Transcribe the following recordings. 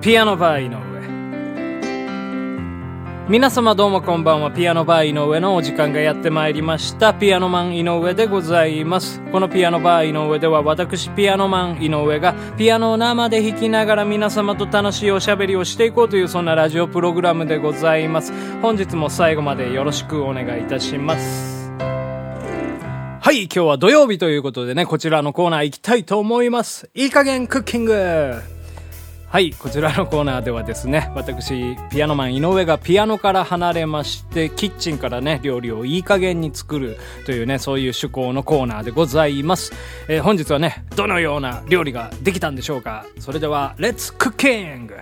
ピアノバー井上。皆様どうもこんばんは。ピアノバー井上のお時間がやってまいりました。ピアノマン井上でございます。このピアノバー井上では私ピアノマン井上がピアノを生で弾きながら皆様と楽しいおしゃべりをしていこうというそんなラジオプログラムでございます。本日も最後までよろしくお願いいたします。はい、今日は土曜日ということでね、こちらのコーナー行きたいと思います。いい加減クッキング。はい、こちらのコーナーではですね、私、ピアノマン井上がピアノから離れまして、キッチンからね、料理をいい加減に作るというね、そういう趣向のコーナーでございます。えー本日はね、どのような料理ができたんでしょうかそれでは、レッツクッキング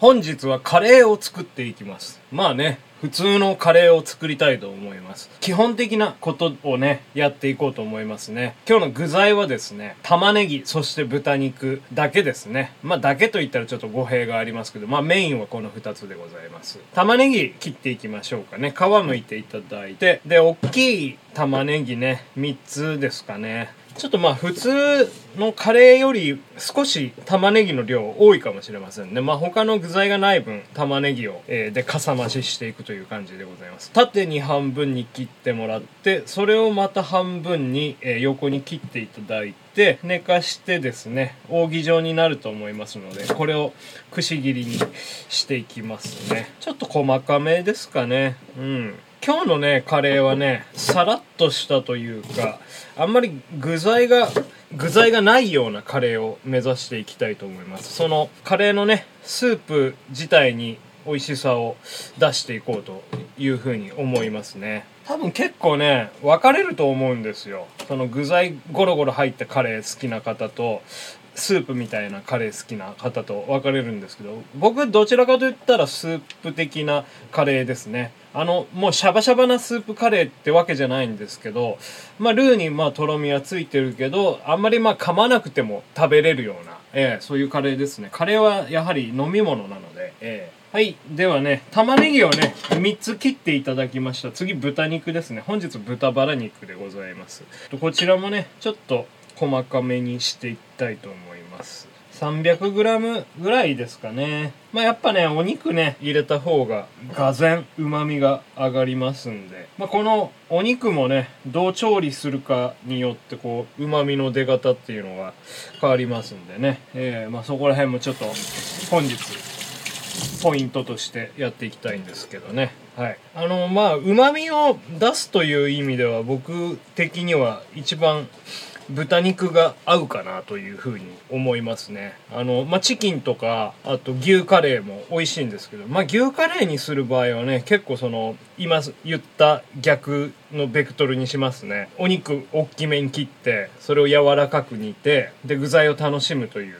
本日はカレーを作っていきます。まあね、普通のカレーを作りたいと思います。基本的なことをね、やっていこうと思いますね。今日の具材はですね、玉ねぎ、そして豚肉だけですね。まあだけと言ったらちょっと語弊がありますけど、まあメインはこの2つでございます。玉ねぎ切っていきましょうかね。皮むいていただいて、で、大きい玉ねぎね、3つですかね。ちょっとまあ普通のカレーより少し玉ねぎの量多いかもしれませんね。まあ他の具材がない分玉ねぎを、えーでかさ増ししていくという感じでございます。縦に半分に切ってもらって、それをまた半分に、えー横に切っていただいて、寝かしてですね、扇状になると思いますので、これをくし切りにしていきますね。ちょっと細かめですかね。うん。今日のねカレーはねさらっとしたというかあんまり具材が具材がないようなカレーを目指していきたいと思います。そのカレーのねスープ自体に美味しさを出していこうというふうに思いますね。多分結構ね分かれると思うんですよ。その具材ゴロゴロ入ったカレー好きな方とスープみたいなカレー好きな方と分かれるんですけど僕どちらかといったらスープ的なカレーですね。あのもうシャバシャバなスープカレーってわけじゃないんですけどまあルーにまあとろみはついてるけどあんまりまあ噛まなくても食べれるような、ええそういうカレーですねカレーはやはり飲み物なので、ええはい。ではね、玉ねぎをね、3つ切っていただきました。次、豚肉ですね。本日、豚バラ肉でございます。こちらもね、ちょっと細かめにしていきたいと思います。300g ぐらいですかね。まあやっぱね、お肉ね、入れた方が、がぜん旨味が上がりますんで。まあこのお肉もね、どう調理するかによって、こう、旨味の出方っていうのが変わりますんでね。えー、まあそこら辺もちょっと、本日、ポイントとしてやっていきたいんですけどね。はい。あの、まあ、旨味を出すという意味では、僕的には一番豚肉が合うかなというふうに思いますね。あの、まあ、チキンとか、あと牛カレーも美味しいんですけど、まあ、牛カレーにする場合はね、結構その、今言った逆のベクトルにしますね。お肉大きめに切って、それを柔らかく煮て、で、具材を楽しむという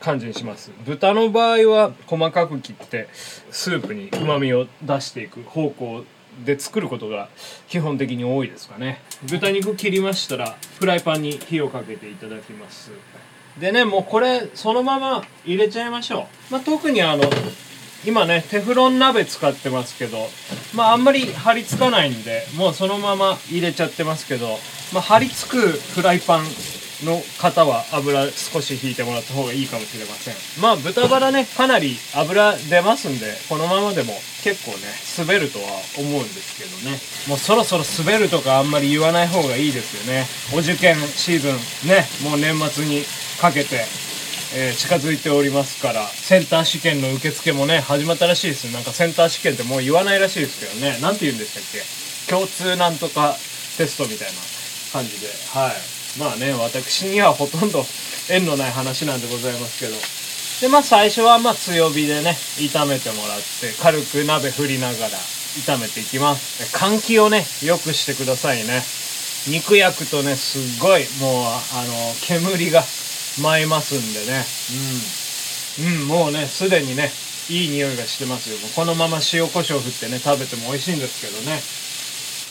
感じにします。豚の場合は細かく切って、スープに旨味を出していく方向で作ることが基本的に多いですかね。豚肉切りましたらフライパンに火をかけていただきます。でねもうこれそのまま入れちゃいましょう、まあ、特にあの今ねテフロン鍋使ってますけどまああんまり張り付かないんでもうそのまま入れちゃってますけど、まあ、張り付くフライパンの方は油少し引いてもらった方がいいかもしれませんまあ豚バラねかなり油出ますんでこのままでも結構ね滑るとは思うんですけどねもうそろそろ滑るとかあんまり言わない方がいいですよねお受験シーズンねもう年末にかけてえー近づいておりますからセンター試験の受付もね始まったらしいですなんかセンター試験ってもう言わないらしいですけどねなんて言うんでしたっけ共通なんとかテストみたいな感じではいまあね私にはほとんど縁のない話なんでございますけど。でまあ最初はまあ強火でね炒めてもらって軽く鍋振りながら炒めていきます。換気をねよくしてくださいね。肉焼くとねすっごいもうあの煙が舞いますんでね。うん、うん、もうねすでにねいい匂いがしてますよ。このまま塩コショウ振ってね食べても美味しいんですけどね。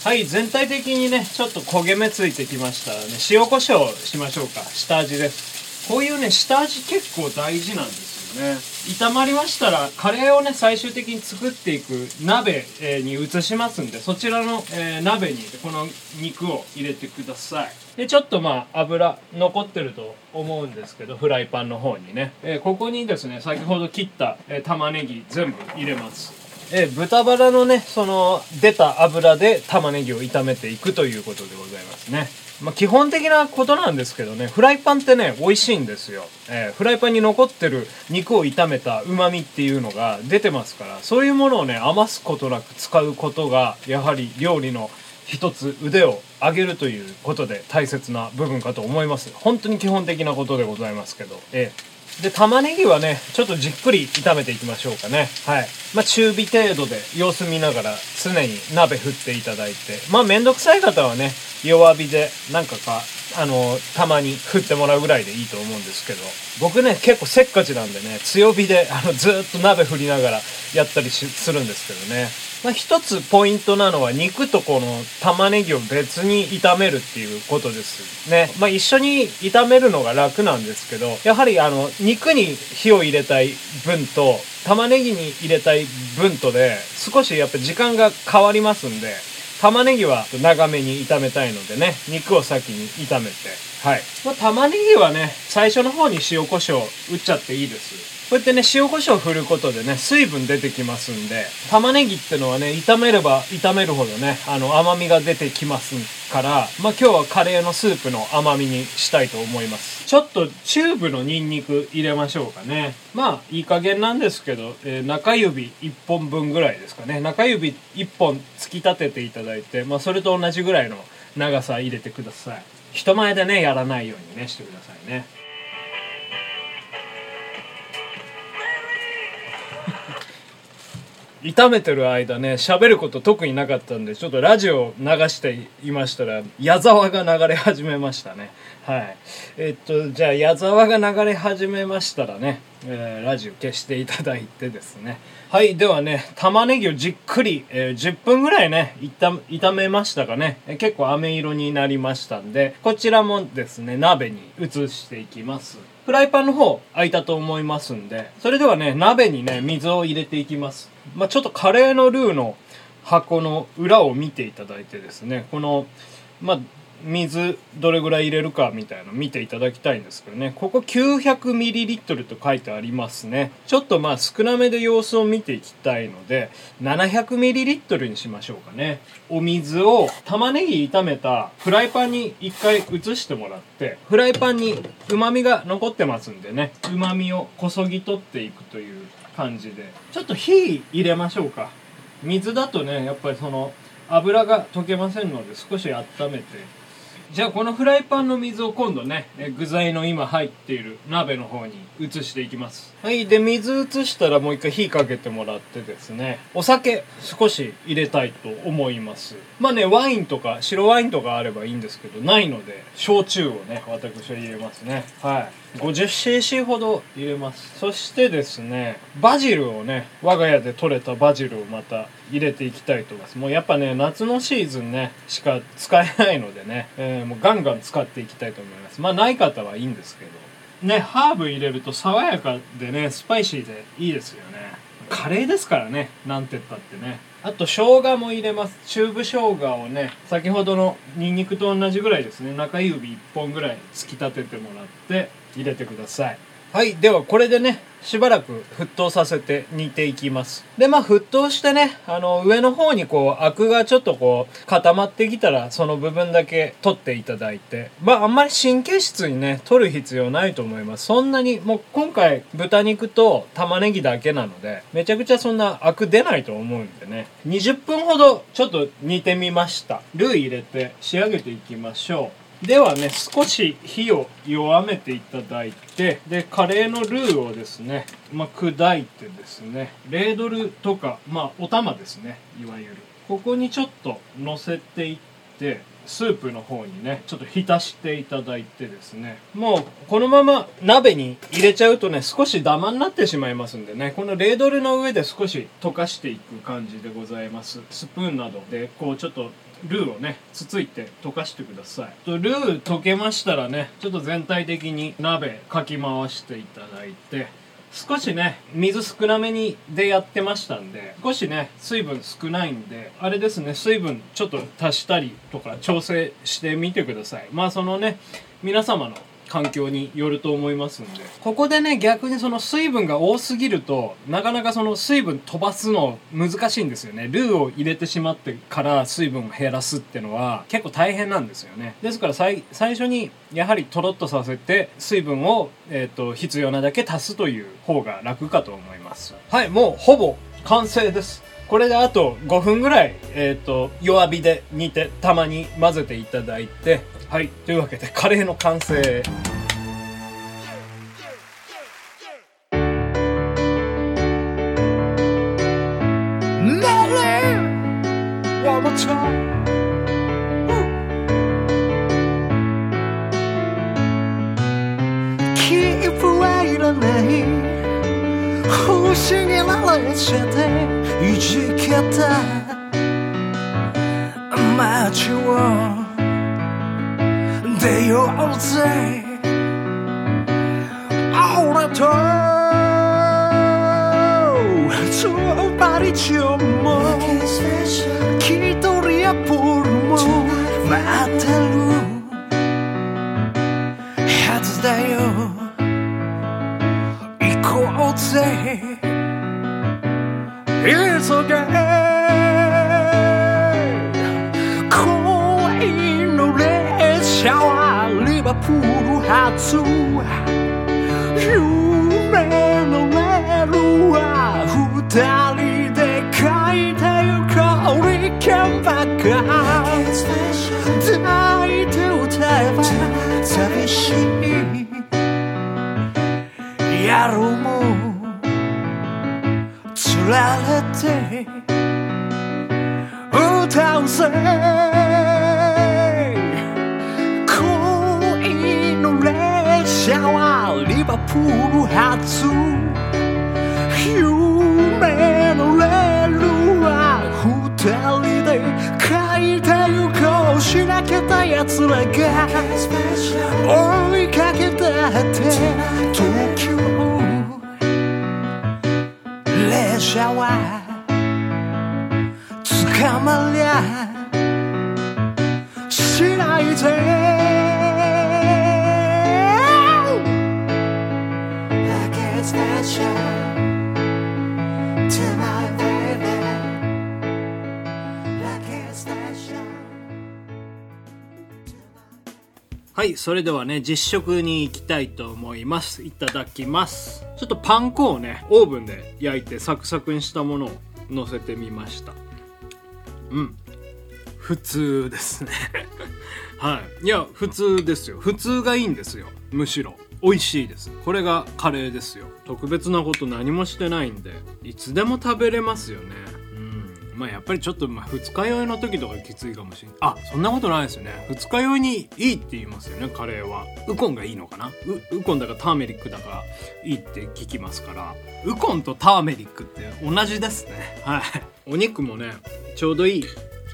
はい全体的にねちょっと焦げ目ついてきましたらね塩コショウしましょうか。下味です。こういうね下味結構大事なんですよね。炒まりましたらカレーをね最終的に作っていく鍋えーに移しますんでそちらの、えー鍋にこの肉を入れてください。でちょっとまあ油残ってると思うんですけどフライパンの方にね、えーここにですね先ほど切った、え玉ねぎ全部入れます。え豚バラのねその出た油で玉ねぎを炒めていくということでございますね。まあ、基本的なことなんですけどねフライパンってね美味しいんですよ、えーフライパンに残ってる肉を炒めた旨味っていうのが出てますからそういうものをね余すことなく使うことがやはり料理の一つ腕を上げるということで大切な部分かと思います。本当に基本的なことでございますけどええで玉ねぎはねちょっとじっくり炒めていきましょうかね。はい。まあ中火程度で様子見ながら常に鍋振っていただいて。まあめんどくさい方はね弱火でなんかかあのたまに振ってもらうぐらいでいいと思うんですけど僕ね結構せっかちなんでね強火であのずっと鍋振りながらやったりしするんですけどねまあ、一つポイントなのは肉とこの玉ねぎを別に炒めるっていうことですね。まあ、一緒に炒めるのが楽なんですけど、やはりあの肉に火を入れたい分と玉ねぎに入れたい分とで少しやっぱ時間が変わりますんで、玉ねぎは長めに炒めたいのでね、肉を先に炒めて、はい。まあ、玉ねぎはね、最初の方に塩コショウ打っちゃっていいです。こうやってね、塩コショウ振ることでね、水分出てきますんで、玉ねぎってのはね、炒めれば炒めるほどね、あの、甘みが出てきますから、まあ、今日はカレーのスープの甘みにしたいと思います。ちょっとチューブのニンニク入れましょうかね。まあ、いい加減なんですけど、えー中指1本分ぐらいですかね。中指1本突き立てていただいて、まあ、それと同じぐらいの長さ入れてください。人前でね、やらないようにね、してくださいね。炒めてる間ね喋ること特になかったんでちょっとラジオ流していましたら矢沢が流れ始めましたね。はい。えっとじゃあ矢沢が流れ始めましたらね、えーラジオ消していただいてですね。はいではね玉ねぎをじっくり、えー10分ぐらいね炒め炒めましたかね、えー結構飴色になりましたんでこちらもですね鍋に移していきます。フライパンの方空いたと思いますんでそれではね鍋にね水を入れていきます。まあちょっとカレーのルーの箱の裏を見ていただいてですねこのまあ水どれぐらい入れるかみたいなの見ていただきたいんですけどね。ここ 900ml と書いてありますね。ちょっとまあ少なめで様子を見ていきたいので 700ml にしましょうかね。お水を玉ねぎ炒めたフライパンに一回移してもらってフライパンにうまみが残ってますんでね。うまみをこそぎ取っていくという感じで。ちょっと火入れましょうか。水だとねやっぱりその油が溶けませんので少し温めて。じゃあこのフライパンの水を今度ね具材の今入っている鍋の方に移していきます。はいで水移したらもう一回火かけてもらってですねお酒少し入れたいと思います。まあねワインとか白ワインとかあればいいんですけどないので焼酎をね私は入れますね。はい。50cc ほど入れます。そしてですねバジルをね我が家で採れたバジルをまた入れていきたいと思います。もうやっぱね夏のシーズンねしか使えないのでね、えーもうガンガン使っていきたいと思います。まあない方はいいんですけど。ねハーブ入れると爽やかでねスパイシーでいいですよね。カレーですからねなんて言ったってね。あと生姜も入れます。チューブ生姜をね先ほどのニンニクと同じぐらいですね。中指1本ぐらい突き立ててもらって入れてください。はいではこれでねしばらく沸騰させて煮ていきます。でまあ沸騰してねあの上の方にこうアクがちょっとこう固まってきたらその部分だけ取っていただいて。まああんまり神経質にね取る必要ないと思います。そんなにもう今回豚肉と玉ねぎだけなのでめちゃくちゃそんなアク出ないと思うんでね。20分ほどちょっと煮てみました。ルー入れて仕上げていきましょう。ではね少し火を弱めていただいてでカレーのルーをですね、まあ、砕いてですねレードルとかまあお玉ですねいわゆる。ここにちょっと乗せていってスープの方にねちょっと浸していただいてですね。もうこのまま鍋に入れちゃうとね少しダマになってしまいますんでねこのレードルの上で少し溶かしていく感じでございます。スプーンなどでこうちょっとルーをねつついて溶かしてください。とルー溶けましたらねちょっと全体的に鍋かき回していただいて少しね水少なめにでやってましたんで少しね水分少ないんであれですね水分ちょっと足したりとか調整してみてください。まあそのね皆様の環境によると思いますんで。ここでね逆にその水分が多すぎるとなかなかその水分飛ばすの難しいんですよね。ルーを入れてしまってから水分を減らすってのは結構大変なんですよね。ですから最初にやはりとろっとさせて水分を、えーと、必要なだけ足すという方が楽かと思います。はいもうほぼ完成です。これであと5分ぐらい、えっ、ー、と、弱火で煮て、たまに混ぜていただいて、はい。というわけで、カレーの完成。星になれちゃって生き方街を。出ようぜ俺と。つばりちょも。一人やプルも。待ってる。はずだよ。行こうぜ。プール発夢のレールは二人で書いてゆこうリケンバカ抱いて歌えば寂しい夜もつられて歌うぜはリバプール発夢のレールは二人で書いてゆこうしなきゃた奴らが追いかけたって東京列車は捕まりゃしないぜはい、それではね、実食に行きたいと思います。いただきます。ちょっとパン粉をね、オーブンで焼いてサクサクにしたものを乗せてみました。うん。普通ですね はい。いや、普通ですよ。普通がいいんですよ。むしろ。美味しいです。これがカレーですよ。特別なこと何もしてないんで、いつでも食べれますよね。まあやっぱりちょっとまあ二日酔いの時とかきついかもしれない。あ、そんなことないですよね。二日酔いにいいって言いますよね、カレーは。ウコンがいいのかな？ウウコンだからターメリックだからいいって聞きますから。ウコンとターメリックって同じですね。はい。お肉もね、ちょうどいい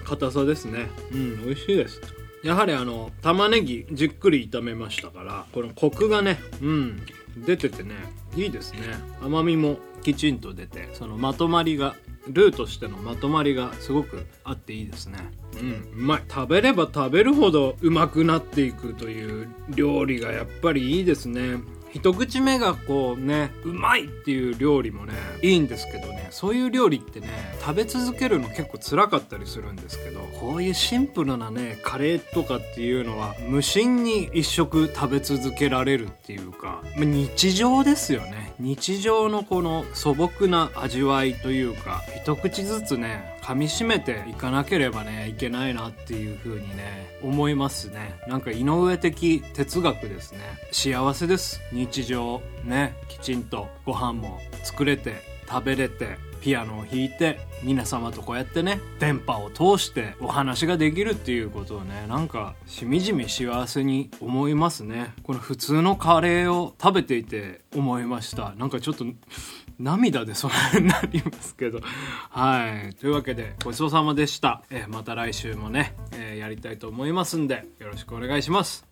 硬さですね。うん、美味しいです。やはりあの、玉ねぎじっくり炒めましたから、このコクがね、うん、出ててね、いいですね。甘みもきちんと出て、そのまとまりがルーとしてのまとまりがすごくあっていいですね。うん。うまい食べれば食べるほどうまくなっていくという料理がやっぱりいいですね一口目がこうねうまいっていう料理もねいいんですけどねそういう料理ってね食べ続けるの結構辛かったりするんですけどこういうシンプルなねカレーとかっていうのは無心に一食食べ続けられるっていうか日常ですよね。日常のこの素朴な味わいというか一口ずつね噛み締めていかなければねいけないなっていう風にね思いますね。なんか井上的哲学ですね。幸せです。日常ねきちんとご飯も作れて食べれてピアノを弾いて皆様とこうやってね電波を通してお話ができるっていうことをねなんかしみじみ幸せに思いますね。この普通のカレーを食べていて思いました。なんかちょっと涙でそれになりますけど。はい。というわけでごちそうさまでした、えまた来週もね、えー、やりたいと思いますんでよろしくお願いします。